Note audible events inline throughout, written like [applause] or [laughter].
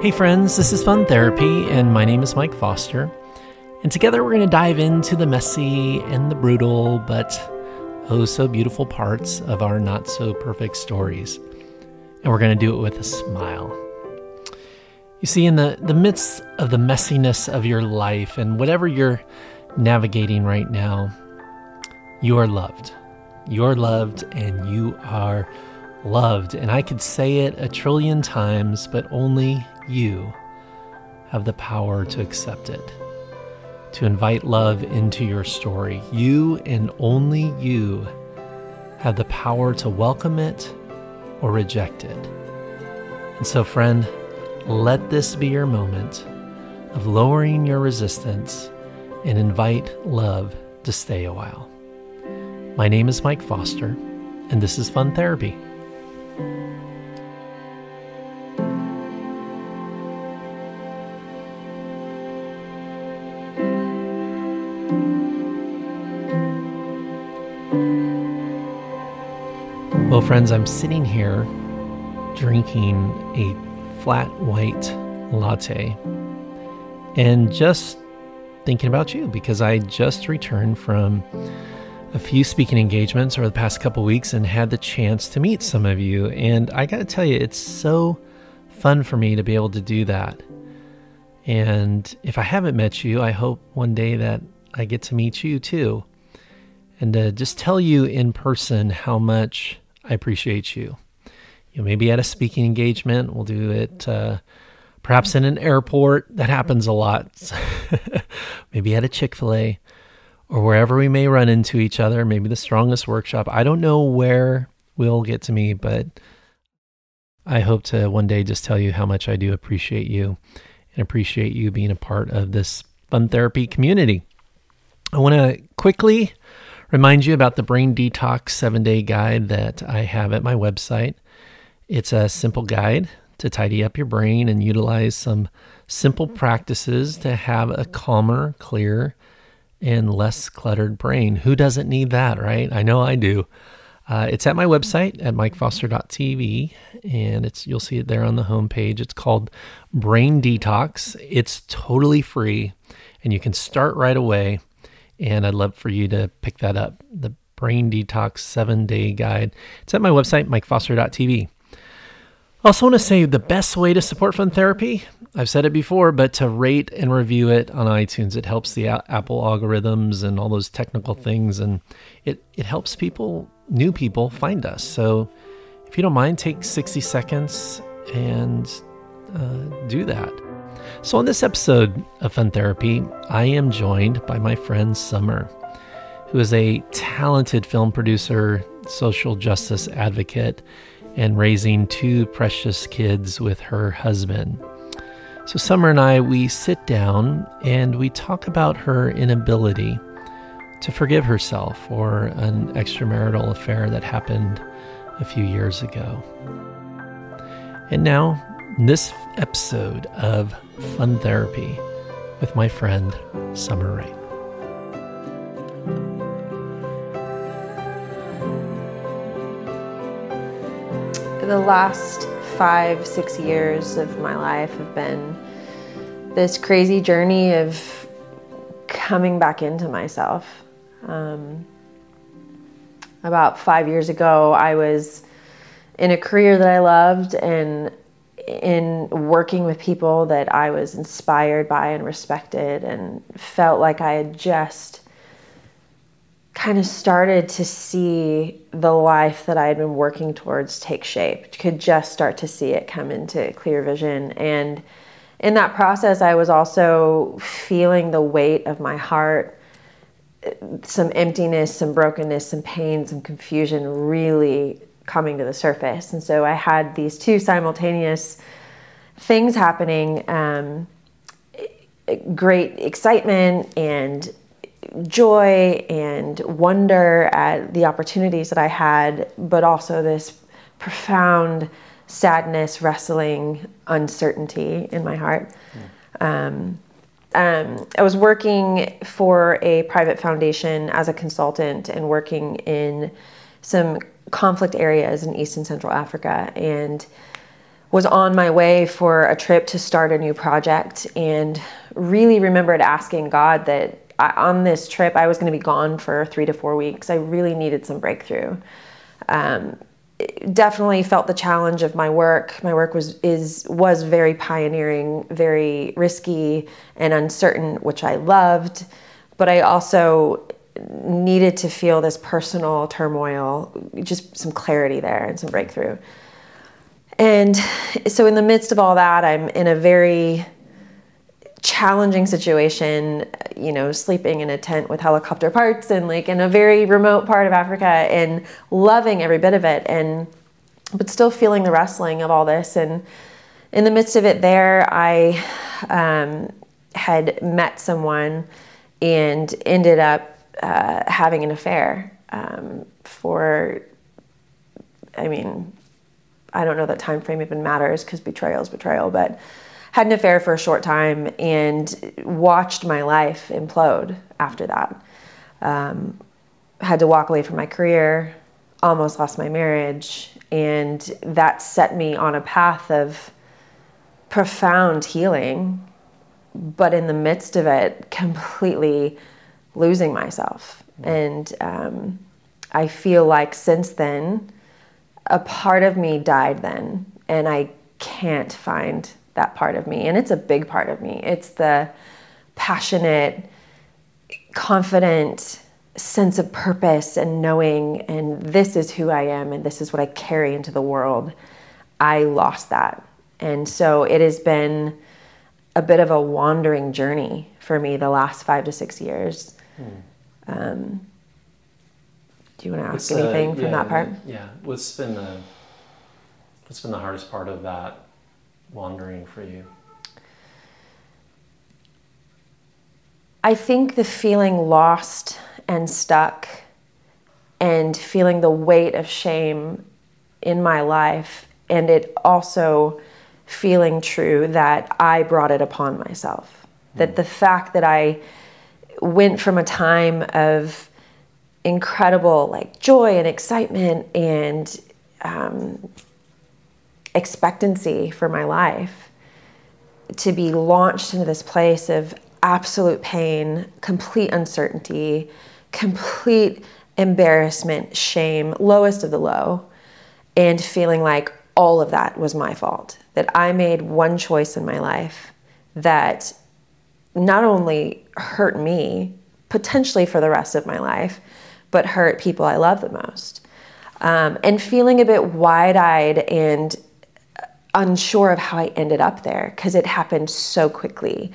Hey, friends, this is Fun Therapy, and my name is Mike Foster. And together we're going to dive into the messy and the brutal, but oh so beautiful parts of our not so perfect stories. And we're going to do it with a smile. You see, in the, the midst of the messiness of your life and whatever you're navigating right now, you are loved. You're loved and you are loved. And I could say it a trillion times, but only you have the power to accept it, to invite love into your story. You and only you have the power to welcome it or reject it. And so, friend, let this be your moment of lowering your resistance and invite love to stay a while. My name is Mike Foster, and this is Fun Therapy. Friends, I'm sitting here drinking a flat white latte and just thinking about you because I just returned from a few speaking engagements over the past couple weeks and had the chance to meet some of you. And I got to tell you, it's so fun for me to be able to do that. And if I haven't met you, I hope one day that I get to meet you too. And to just tell you in person how much I appreciate you. You know, maybe at a speaking engagement, we'll do it uh, perhaps in an airport. That happens a lot. [laughs] maybe at a Chick fil A or wherever we may run into each other, maybe the strongest workshop. I don't know where we'll get to me, but I hope to one day just tell you how much I do appreciate you and appreciate you being a part of this fun therapy community. I want to quickly remind you about the Brain Detox seven day guide that I have at my website. It's a simple guide to tidy up your brain and utilize some simple practices to have a calmer, clear, and less cluttered brain. Who doesn't need that, right? I know I do. Uh, it's at my website at mikefoster.tv, and it's you'll see it there on the homepage. It's called Brain Detox. It's totally free, and you can start right away. And I'd love for you to pick that up. The Brain Detox Seven Day Guide. It's at my website, mikefoster.tv. Also want to say the best way to support fun therapy I've said it before, but to rate and review it on iTunes, it helps the a- Apple algorithms and all those technical things, and it it helps people, new people, find us. So, if you don't mind, take sixty seconds and uh, do that. So, on this episode of Fun Therapy, I am joined by my friend Summer, who is a talented film producer, social justice advocate, and raising two precious kids with her husband. So, Summer and I, we sit down and we talk about her inability to forgive herself for an extramarital affair that happened a few years ago. And now, this episode of Fun Therapy with my friend Summer Wright. The last five, six years of my life have been this crazy journey of coming back into myself. Um, about five years ago, I was in a career that I loved and in working with people that I was inspired by and respected, and felt like I had just kind of started to see the life that I had been working towards take shape, could just start to see it come into clear vision. And in that process, I was also feeling the weight of my heart, some emptiness, some brokenness, some pain, some confusion really coming to the surface. And so I had these two simultaneous things happening um, great excitement and joy and wonder at the opportunities that I had, but also this profound sadness, wrestling, uncertainty in my heart. Um, um, I was working for a private foundation as a consultant and working in some conflict areas in East and Central Africa. And was on my way for a trip to start a new project and really remembered asking God that I, on this trip I was going to be gone for three to four weeks. I really needed some breakthrough. Um, definitely felt the challenge of my work. My work was is was very pioneering, very risky and uncertain, which I loved. But I also needed to feel this personal turmoil, just some clarity there and some breakthrough. And so, in the midst of all that, I'm in a very challenging situation, you know, sleeping in a tent with helicopter parts and like in a very remote part of Africa and loving every bit of it and but still feeling the wrestling of all this and in the midst of it there I um, had met someone and ended up uh, having an affair um, for I mean I don't know that time frame even matters because betrayal is betrayal but had an affair for a short time and watched my life implode after that. Um, had to walk away from my career, almost lost my marriage, and that set me on a path of profound healing, but in the midst of it, completely losing myself. And um, I feel like since then, a part of me died then, and I can't find that part of me. And it's a big part of me. It's the passionate, confident sense of purpose and knowing, and this is who I am, and this is what I carry into the world. I lost that. And so it has been a bit of a wandering journey for me the last five to six years. Hmm. Um, do you want to ask what's, anything from yeah, that part? Yeah. What's been the what's been the hardest part of that wandering for you? I think the feeling lost and stuck and feeling the weight of shame in my life, and it also feeling true that I brought it upon myself. Mm. That the fact that I went from a time of incredible like joy and excitement and um, expectancy for my life to be launched into this place of absolute pain, complete uncertainty, complete embarrassment, shame, lowest of the low, and feeling like all of that was my fault. That I made one choice in my life that not only hurt me, potentially for the rest of my life, but hurt people I love the most. Um, and feeling a bit wide eyed and unsure of how I ended up there because it happened so quickly.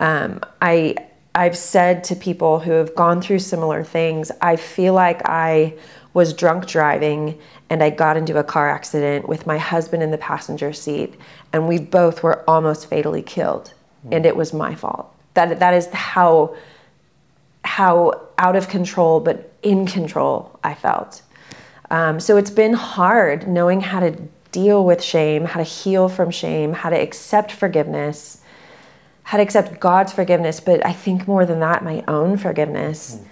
Um, I I've said to people who have gone through similar things, I feel like I was drunk driving and I got into a car accident with my husband in the passenger seat and we both were almost fatally killed mm. and it was my fault. That that is how how out of control but in control I felt. Um, so it's been hard knowing how to deal with shame, how to heal from shame, how to accept forgiveness, how to accept God's forgiveness, but I think more than that, my own forgiveness, mm.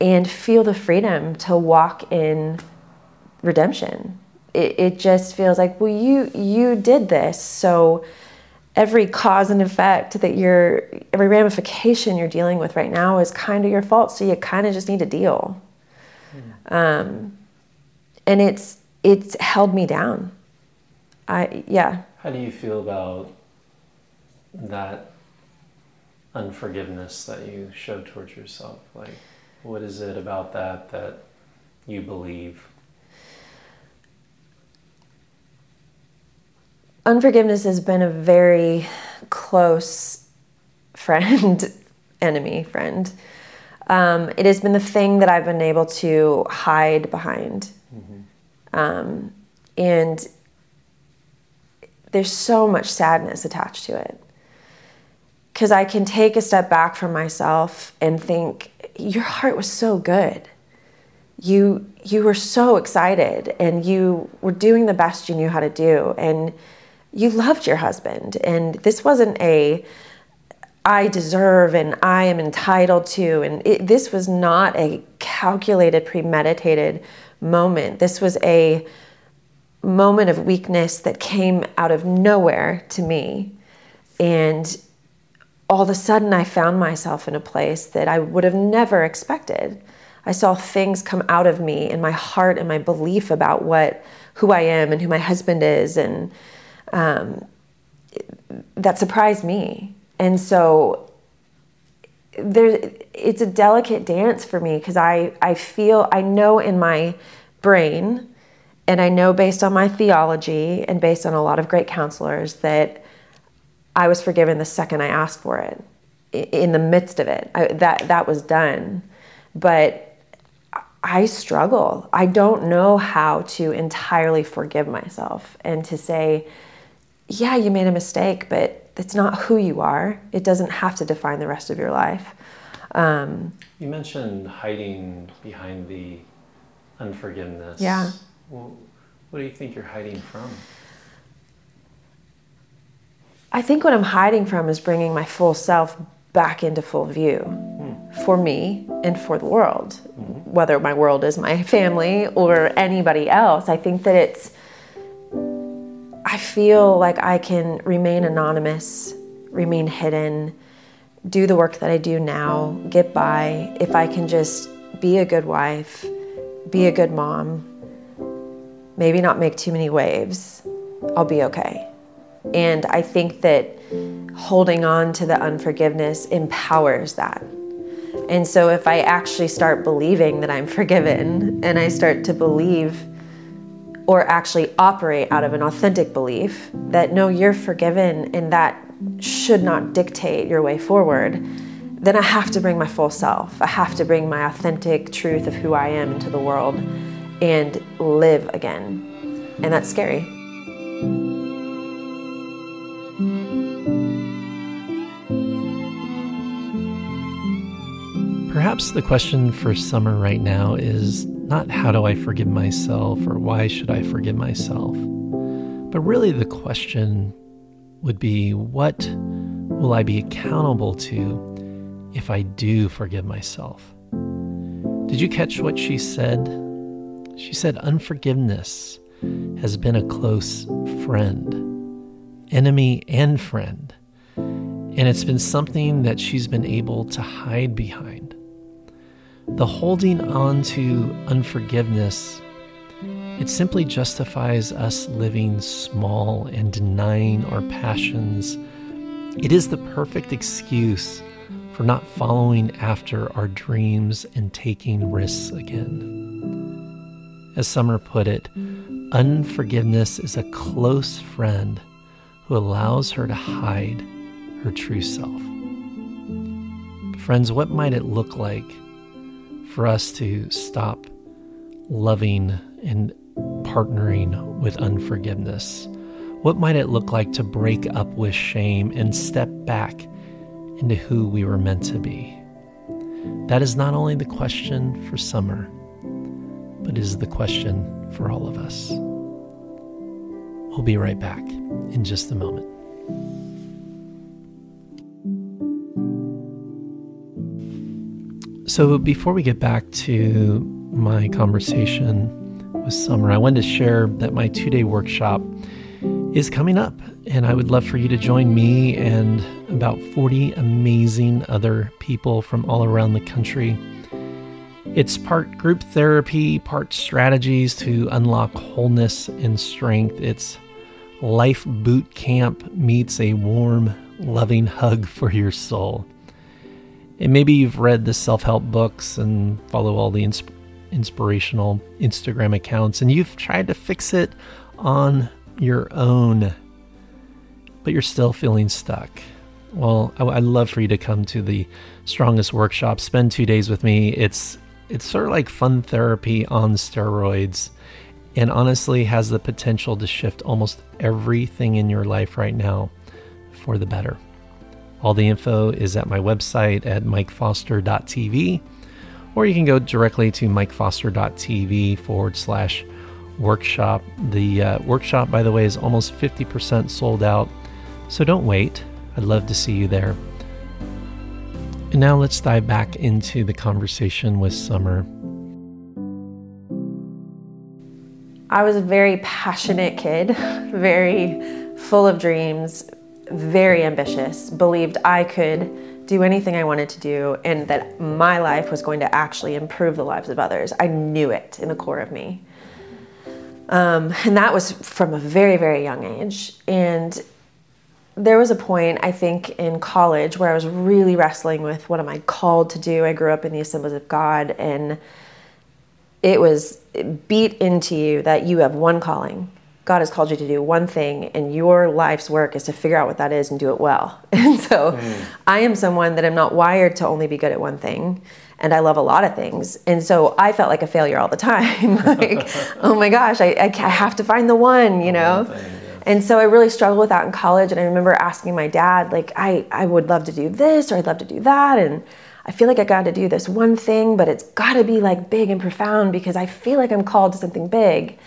and feel the freedom to walk in redemption. It, it just feels like, well, you you did this, so every cause and effect that you're every ramification you're dealing with right now is kind of your fault so you kind of just need to deal mm. um, and it's it's held me down I yeah. How do you feel about that unforgiveness that you showed towards yourself? Like, what is it about that that you believe? Unforgiveness has been a very close friend, [laughs] enemy friend. Um, it has been the thing that I've been able to hide behind. Mm-hmm. Um, and there's so much sadness attached to it. Because I can take a step back from myself and think, your heart was so good. You, you were so excited and you were doing the best you knew how to do. And you loved your husband. And this wasn't a, I deserve and I am entitled to. And it, this was not a calculated, premeditated moment. This was a moment of weakness that came out of nowhere to me. And all of a sudden, I found myself in a place that I would have never expected. I saw things come out of me in my heart and my belief about what who I am and who my husband is, and um, that surprised me. And so there, it's a delicate dance for me because I I feel I know in my brain, and I know based on my theology and based on a lot of great counselors that I was forgiven the second I asked for it. In the midst of it, I, that that was done, but I struggle. I don't know how to entirely forgive myself and to say, yeah, you made a mistake, but it's not who you are. It doesn't have to define the rest of your life. Um, you mentioned hiding behind the unforgiveness. Yeah. Well, what do you think you're hiding from? I think what I'm hiding from is bringing my full self back into full view mm. for me and for the world whether my world is my [laughs] family or anybody else. I think that it's, I feel like I can remain anonymous, remain hidden, do the work that I do now, get by. If I can just be a good wife, be a good mom, maybe not make too many waves, I'll be okay. And I think that holding on to the unforgiveness empowers that. And so if I actually start believing that I'm forgiven and I start to believe or actually operate out of an authentic belief that no, you're forgiven and that should not dictate your way forward, then I have to bring my full self. I have to bring my authentic truth of who I am into the world and live again. And that's scary. Perhaps the question for summer right now is not how do I forgive myself or why should I forgive myself, but really the question would be what will I be accountable to if I do forgive myself? Did you catch what she said? She said, Unforgiveness has been a close friend, enemy, and friend. And it's been something that she's been able to hide behind. The holding on to unforgiveness, it simply justifies us living small and denying our passions. It is the perfect excuse for not following after our dreams and taking risks again. As Summer put it, unforgiveness is a close friend who allows her to hide her true self. Friends, what might it look like for us to stop loving and partnering with unforgiveness? What might it look like to break up with shame and step back into who we were meant to be? That is not only the question for summer, but is the question for all of us. We'll be right back in just a moment. So, before we get back to my conversation with Summer, I wanted to share that my two day workshop is coming up, and I would love for you to join me and about 40 amazing other people from all around the country. It's part group therapy, part strategies to unlock wholeness and strength. It's life boot camp meets a warm, loving hug for your soul. And maybe you've read the self help books and follow all the insp- inspirational Instagram accounts, and you've tried to fix it on your own, but you're still feeling stuck. Well, I, would love for you to come to the Strongest Workshop. Spend two days with me. It's it's sort of like fun therapy on steroids, and honestly has the potential to shift almost everything in your life right now for the better. All the info is at my website at mikefoster.tv, or you can go directly to mikefoster.tv forward slash workshop. The uh, workshop, by the way, is almost 50% sold out, so don't wait. I'd love to see you there. And now let's dive back into the conversation with Summer. I was a very passionate kid, [laughs] very full of dreams, very ambitious, believed I could do anything I wanted to do and that my life was going to actually improve the lives of others. I knew it in the core of me. Um, and that was from a very, very young age. And there was a point, I think, in college where I was really wrestling with what am I called to do. I grew up in the Assemblies of God, and it was beat into you that you have one calling. God has called you to do one thing, and your life's work is to figure out what that is and do it well. [laughs] And so mm. I am someone that I'm not wired to only be good at one thing and I love a lot of things. And so I felt like a failure all the time. [laughs] like, oh my gosh, I, I, have to find the one, you know? Thing, yeah. And so I really struggled with that in college. And I remember asking my dad, like, I, I would love to do this or I'd love to do that. And I feel like I got to do this one thing, but it's got to be like big and profound because I feel like I'm called to something big.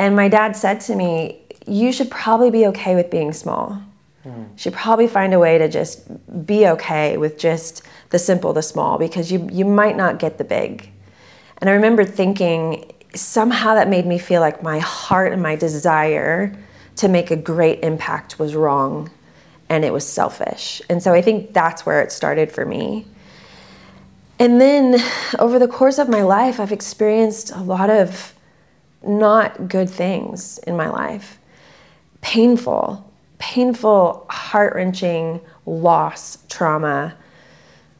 And my dad said to me, You should probably be okay with being small. Mm. Should probably find a way to just be okay with just the simple, the small, because you you might not get the big. And I remember thinking somehow that made me feel like my heart and my desire to make a great impact was wrong and it was selfish. And so I think that's where it started for me. And then over the course of my life, I've experienced a lot of not good things in my life. Painful, painful, heart wrenching loss, trauma.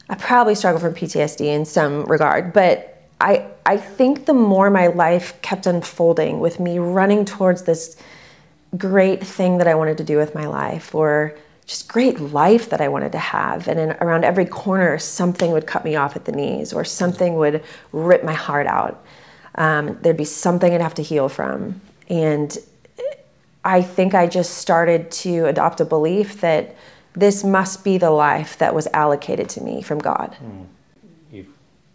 I probably struggle from PTSD in some regard, but I, I think the more my life kept unfolding with me running towards this great thing that I wanted to do with my life, or just great life that I wanted to have. And in, around every corner, something would cut me off at the knees, or something would rip my heart out. Um, there'd be something I'd have to heal from. And I think I just started to adopt a belief that this must be the life that was allocated to me from God. Mm. You've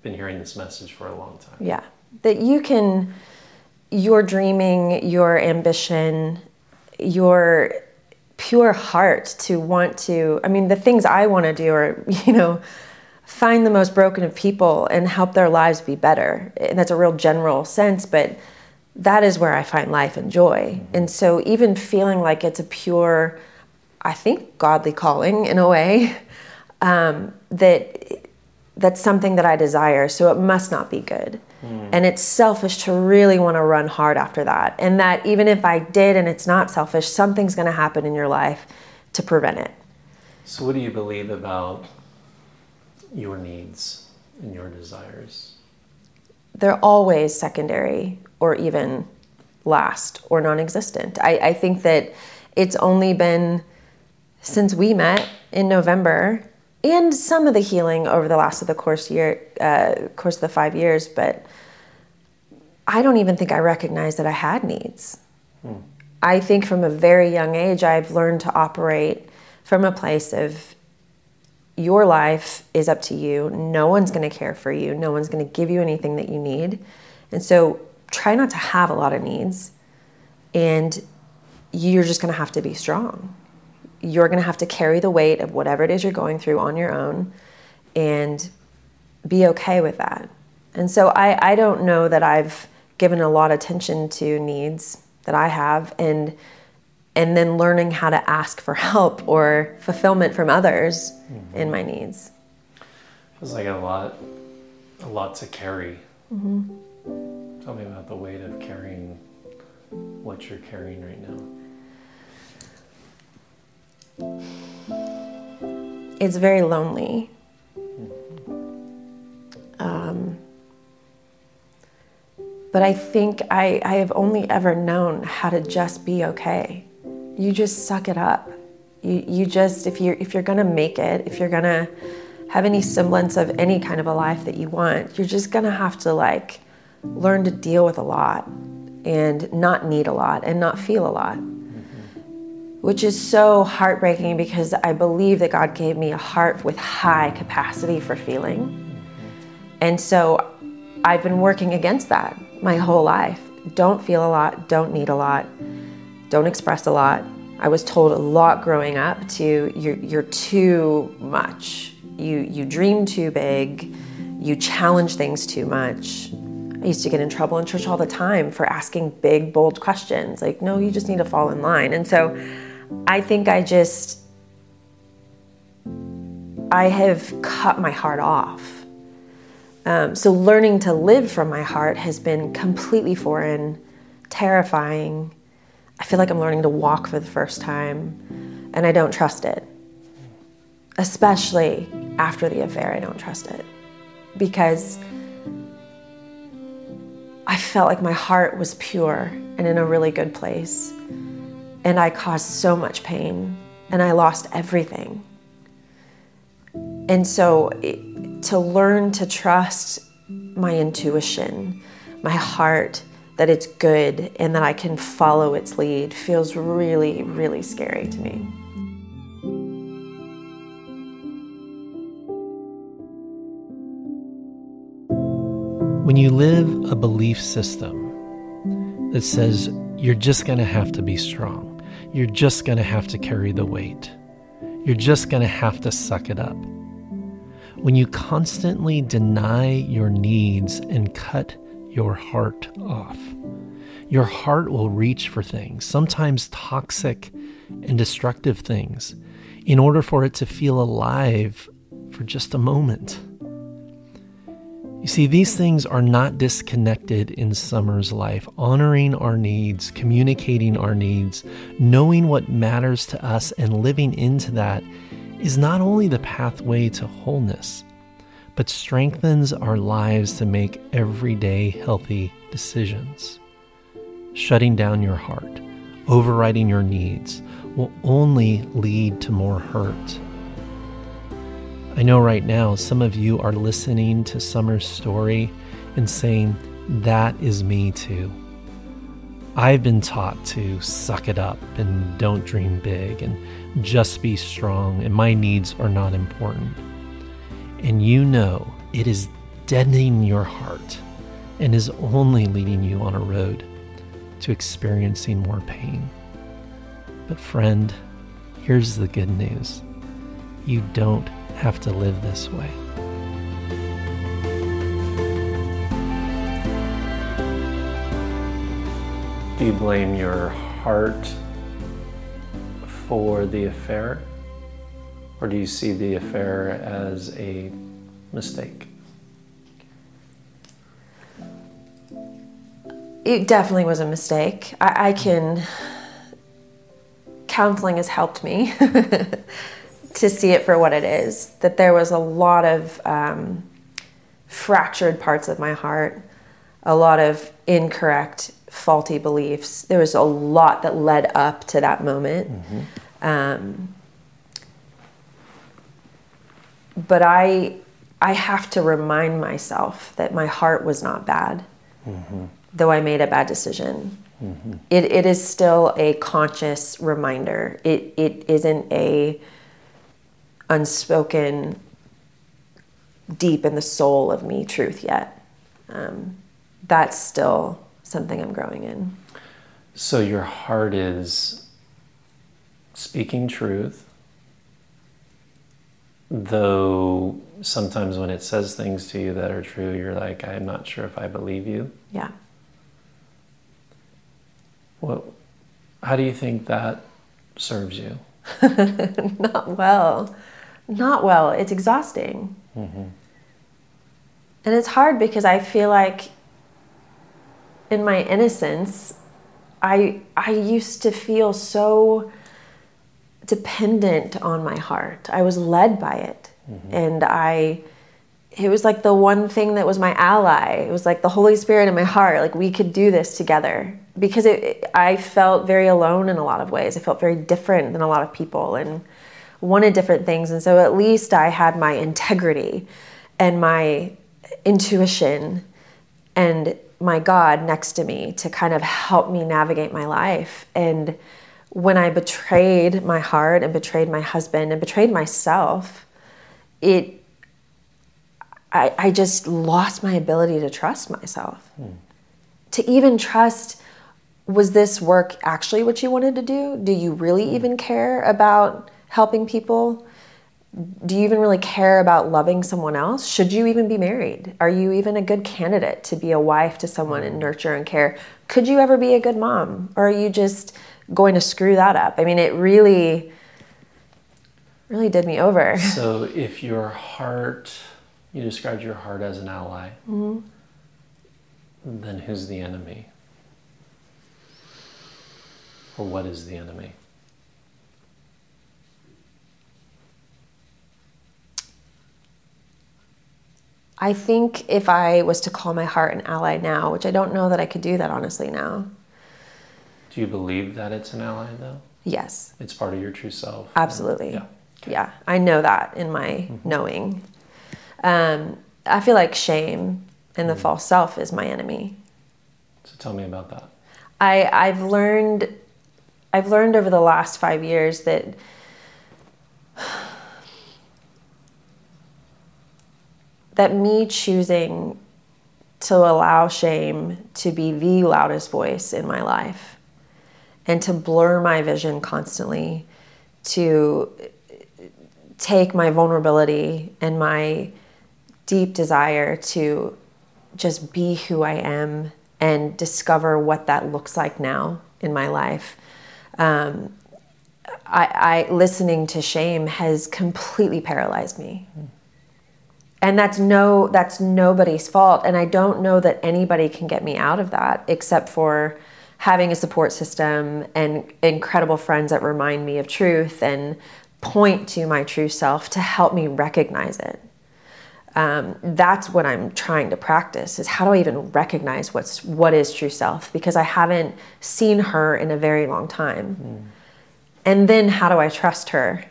been hearing this message for a long time. Yeah. That you can, your dreaming, your ambition, your pure heart to want to, I mean, the things I want to do are, [laughs] you know, find the most broken of people and help their lives be better. And that's a real general sense, but that is where I find life and joy. And so, even feeling like it's a pure, I think, godly calling in a way, [laughs] um, that that's something that I desire. So it must not be good. Mm. And it's selfish to really want to run hard after that. And that even if I did and it's not selfish, something's going to happen in your life to prevent it. So, what do you believe about your needs and your desires? They're always secondary or even last or non existent. I, I think that it's only been since we met in November and some of the healing over the last of the course year uh, course of the five years, but I don't even think I recognized that I had needs. Hmm. I think from a very young age I've learned to operate from a place of your life is up to you. No one's going to care for you. No one's going to give you anything that you need. And so try not to have a lot of needs and you're just going to have to be strong. You're going to have to carry the weight of whatever it is you're going through on your own and be okay with that. And so I, I don't know that I've given a lot of attention to needs that I have and and then learning how to ask for help or fulfillment from others mm-hmm. in my needs. Feels like a lot a lot to carry. Mm-hmm. Tell me about the weight of carrying what you're carrying right now. It's very lonely. Um, but I think I, I have only ever known how to just be okay. You just suck it up. You, you just, if you're, if you're gonna make it, if you're gonna have any semblance of any kind of a life that you want, you're just gonna have to like learn to deal with a lot and not need a lot and not feel a lot. Mm-hmm. Which is so heartbreaking because I believe that God gave me a heart with high capacity for feeling. Mm-hmm. And so I've been working against that my whole life. Don't feel a lot, don't need a lot, don't express a lot. I was told a lot growing up to you're, you're too much. You, you dream too big, you challenge things too much, I used to get in trouble in church all the time for asking big, bold questions. Like, no, you just need to fall in line. And so I think I just, I have cut my heart off. Um, so learning to live from my heart has been completely foreign, terrifying. I feel like I'm learning to walk for the first time, and I don't trust it. Especially after the affair, I don't trust it because I felt like my heart was pure and in a really good place. And I caused so much pain and I lost everything. And so it, to learn to trust my intuition, my heart, that it's good and that I can follow its lead feels really, really scary to me. When you live a belief system that says you're just going to have to be strong, you're just going to have to carry the weight, you're just going to have to suck it up. When you constantly deny your needs and cut your heart off, your heart will reach for things, sometimes toxic and destructive things, in order for it to feel alive for just a moment. You see, these things are not disconnected in Summer's life. Honoring our needs, communicating our needs, knowing what matters to us, and living into that is not only the pathway to wholeness, but strengthens our lives to make everyday healthy decisions. Shutting down your heart, overriding your needs, will only lead to more hurt I know right now some of you are listening to Summer's story and saying, That is me too. I've been taught to suck it up and don't dream big and just be strong, and my needs are not important. And you know it is deadening your heart and is only leading you on a road to experiencing more pain. But, friend, here's the good news you don't have to live this way. Do you blame your heart for the affair? Or do you see the affair as a mistake? It definitely was a mistake. I, I can. Counseling has helped me [laughs] to see it for what it is. That there was a lot of um, fractured parts of my heart, a lot of incorrect, faulty beliefs. There was a lot that led up to that moment. Mm-hmm. Um, but I, I have to remind myself that my heart was not bad, mm-hmm. though I made a bad decision. Mm-hmm. It, it is still a conscious reminder. It, it isn't a unspoken, deep in the soul of me truth yet. Um, that's still something I'm growing in. So your heart is speaking truth, though sometimes when it says things to you that are true, you're like, I'm not sure if I believe you. Yeah. What? How do you think that serves you? [laughs] not well not well. It's exhausting. Mm-hmm. And it's hard because I feel like in my innocence, I I used to feel so dependent on my heart. I was led by it. Mm-hmm. And I it was like the one thing that was my ally. It was like the Holy Spirit in my heart. Like we could do this together because it, I felt very alone in a lot of ways. I felt very different than a lot of people and wanted different things. And so at least I had my integrity and my intuition and my God next to me to kind of help me navigate my life. And when I betrayed my heart and betrayed my husband and betrayed myself, it I, I just lost my ability to trust myself. Hmm. To even trust was this work actually what you wanted to do? Do you really hmm. even care about helping people? do you even really care about loving someone else? Should you even be married? Are you even a good candidate to be a wife to someone and nurture and care? Could you ever be a good mom? Or are you just going to screw that up? I mean, it really, really did me over. [laughs] So if your heart, you described your heart as an ally, Mm-hmm. then who's the enemy? Or what is the enemy? I think if I was to call my heart an ally now, which I don't know that I could do that honestly now, Do you believe that it's an ally though? yes, It's part of your true self? absolutely. Yeah. Yeah, I know that in my knowing. Um, I feel like shame and the false self is my enemy. So tell me about that. I I've learned I've learned over the last five years that [sighs] that me choosing to allow shame to be the loudest voice in my life and to blur my vision constantly to take my vulnerability and my deep desire to just be who I am and discover what that looks like now in my life. Um, I, I listening to shame has completely paralyzed me, and that's no that's nobody's fault. And I don't know that anybody can get me out of that except for having a support system and incredible friends that remind me of truth and point to my true self to help me recognize it. Um, that's what I'm trying to practice is how do I even recognize what's what is true self? Because I haven't seen her in a very long time. And then how do I trust her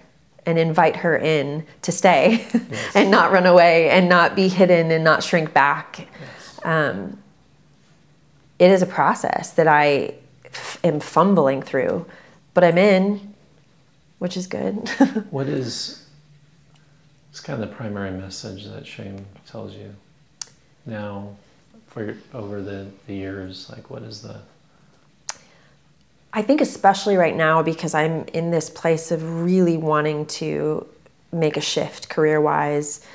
and invite her in to stay [laughs] and not run away and not be hidden and not shrink back. Um, it is a process that I f- am fumbling through, but I'm in, which is good. [laughs] What is it's kind of the primary message that shame tells you now for your, over the, the years? Like, what is the I think especially right now because I'm in this place of really wanting to make a shift career wise,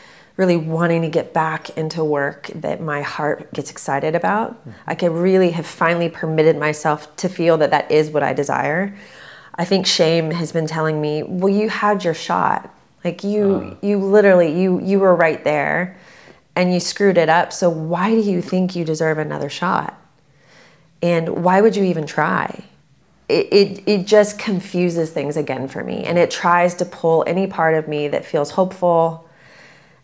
really wanting to get back into work that my heart gets excited about. I could really have finally permitted myself to feel that that is what I desire. I think shame has been telling me, "Well, you had your shot. Like you uh-huh. you literally you you were right there and you screwed it up. So why do you think you deserve another shot?" And why would you even try? it, it, it just confuses things again for me and it tries to pull any part of me that feels hopeful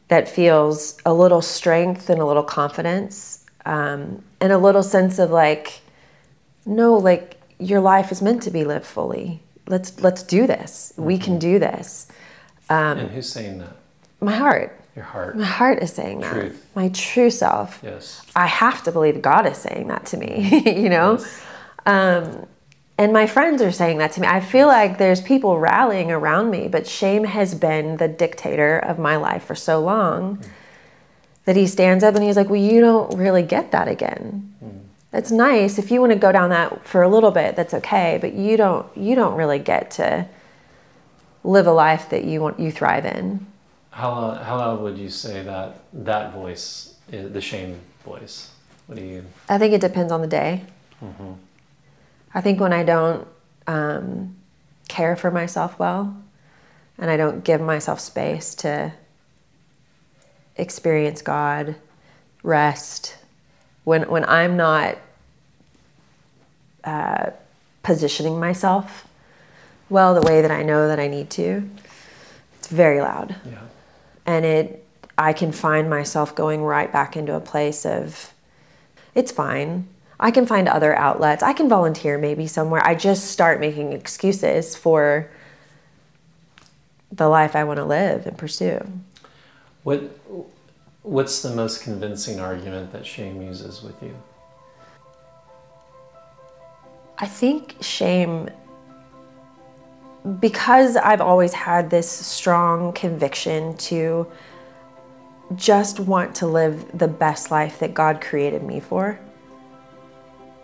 that feels a little strength and a little confidence um, and a little sense of like no like your life is meant to be lived fully let's let's do this we can do this and who's saying that? my heart Your heart. my heart is saying that Truth. my true self Yes. I have to believe God is saying that to me, [laughs] you know? Um, and my friends are saying that to me. I feel like there's people rallying around me, but shame has been the dictator of my life for so long that he stands up and he's like, Well, you don't really get that again. That's nice. If you want to go down that for a little bit, that's okay, but you don't you don't really get to live a life that you want you thrive in. How loud, how loud would you say that that voice, the shame voice? What do you? I think it depends on the day. Mm-hmm. I think when I don't um, care for myself well and I don't give myself space to experience God, rest, when, when I'm not uh, positioning myself well the way that I know that I need to, it's very loud Yeah. and it i can find myself going right back into a place of it's fine i can find other outlets i can volunteer maybe somewhere i just start making excuses for the life i want to live and pursue What What's the most convincing argument that shame uses with you? I think shame, because I've always had this strong conviction to just want to live the best life that God created me for.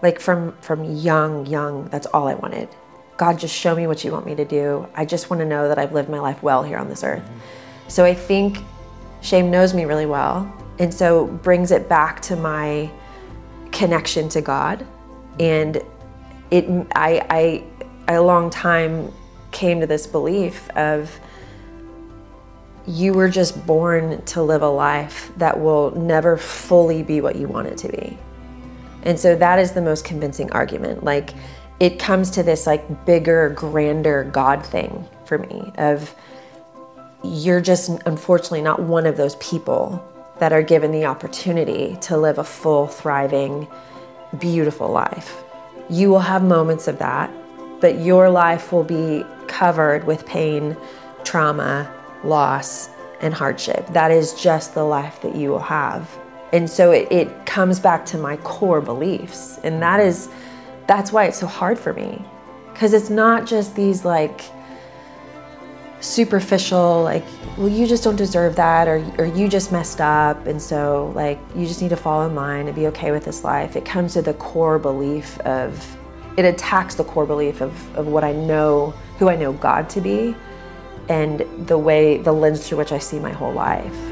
Like from from young, young, that's all I wanted. God, just show me what you want me to do. I just want to know that I've lived my life well here on this earth. Mm-hmm. So I think shame knows me really well. And so brings it back to my connection to God. And it, I, I, a long time came to this belief of you were just born to live a life that will never fully be what you want it to be. And so that is the most convincing argument. Like it comes to this like bigger, grander God thing for me of you're just unfortunately not one of those people that are given the opportunity to live a full, thriving, beautiful life. You will have moments of that, but your life will be covered with pain, trauma, loss, and hardship. That is just the life that you will have. And so it, it comes back to my core beliefs. And that is, that's why it's so hard for me. Because it's not just these like, superficial like well you just don't deserve that or, or you just messed up and so like you just need to fall in line and be okay with this life it comes to the core belief of it attacks the core belief of, of what i know who i know god to be and the way the lens through which i see my whole life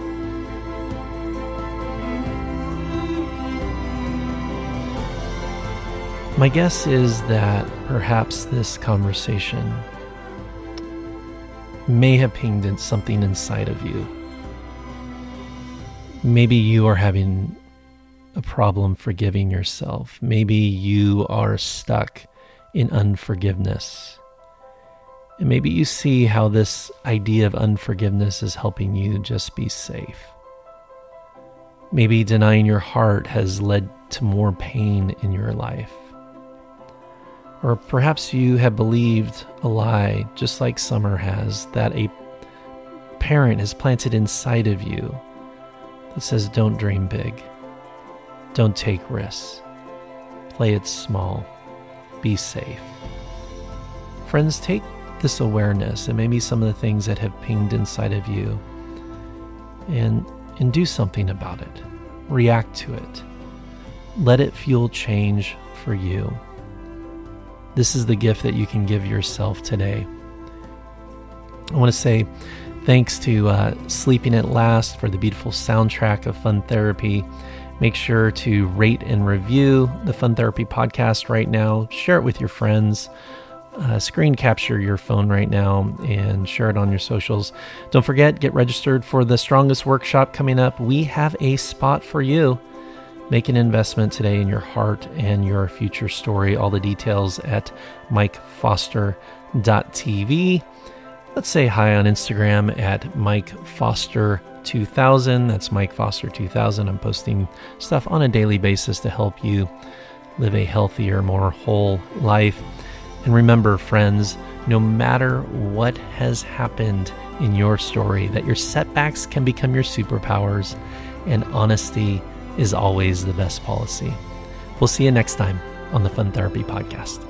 my guess is that perhaps this conversation may have pinged something inside of you. Maybe you are having a problem forgiving yourself. Maybe you are stuck in unforgiveness. And maybe you see how this idea of unforgiveness is helping you just be safe. Maybe denying your heart has led to more pain in your life. Or perhaps you have believed a lie, just like Summer has, that a parent has planted inside of you that says, don't dream big, don't take risks, play it small, be safe. Friends, take this awareness and maybe some of the things that have pinged inside of you and, and do something about it. React to it. Let it fuel change for you. This is the gift that you can give yourself today. I want to say thanks to uh, Sleeping at Last for the beautiful soundtrack of Fun Therapy. Make sure to rate and review the Fun Therapy podcast right now. Share it with your friends. Uh, screen capture your phone right now and share it on your socials. Don't forget, get registered for the Strongest Workshop coming up. We have a spot for you. Make an investment today in your heart and your future story. All the details at mikefoster.tv. Let's say hi on Instagram at mikefoster2000. That's Mike Foster 2000. I'm posting stuff on a daily basis to help you live a healthier, more whole life. And remember, friends, no matter what has happened in your story, that your setbacks can become your superpowers, and honesty is always the best policy. We'll see you next time on the Fun Therapy Podcast.